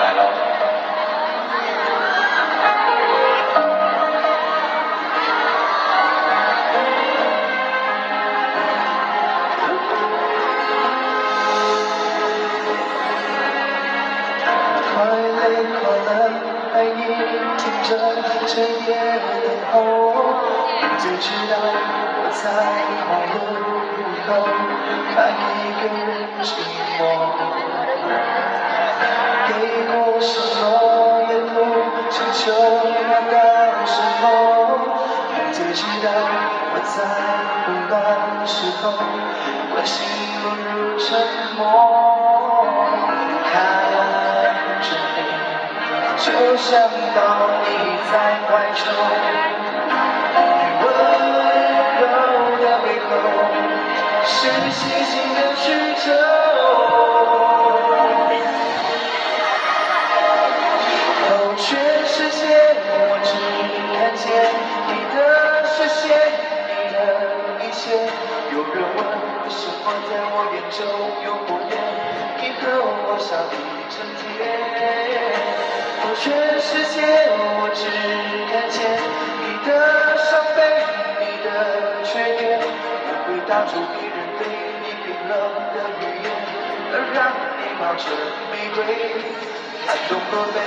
来喽快爱你紧着，整夜的我知道我在忙碌奔看一个人寂寞。时候，关心落入沉默。看着你，就想到你在怀中。你温柔的背后是星星的需求。为什么在我眼中有火焰，你和我相比成天。哦，全世界我只看见你的伤悲，你的缺点，我会打出别人对你冰。冷的语言，而让你冒着玫瑰，感动落泪。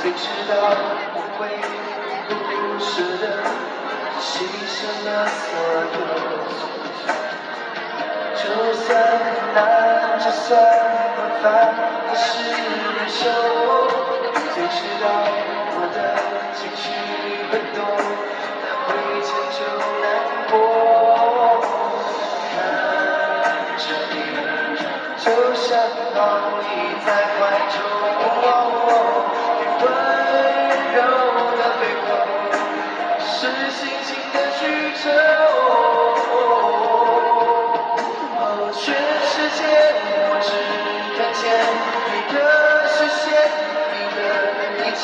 谁知道我会。不舍得牺牲了所有，就算难，就算麻烦，还是忍受。谁知道我的情绪会多，但会迁就难过。看着你，就像抱你在怀中。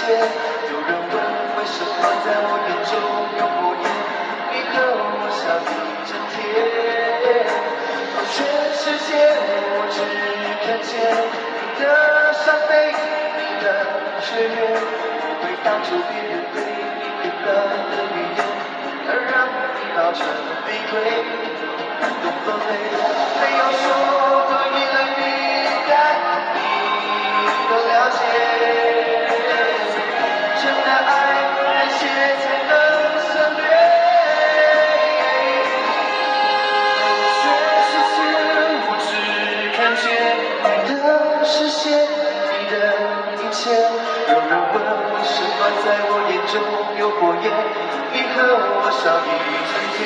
有人问为什么在我眼中有火焰，你和我相比成天。全世界我只看见你的伤悲，你的缺点，我会当作别人对你的语言，而让你熬成玫瑰，感动落泪，没有说有人问为什么在我眼中有火焰你和我相遇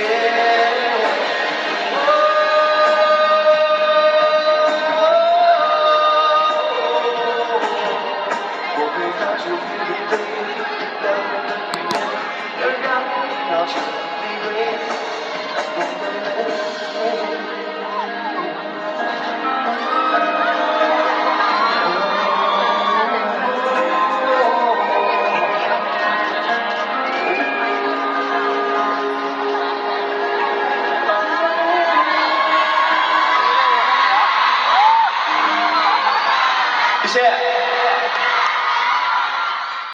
Yeah.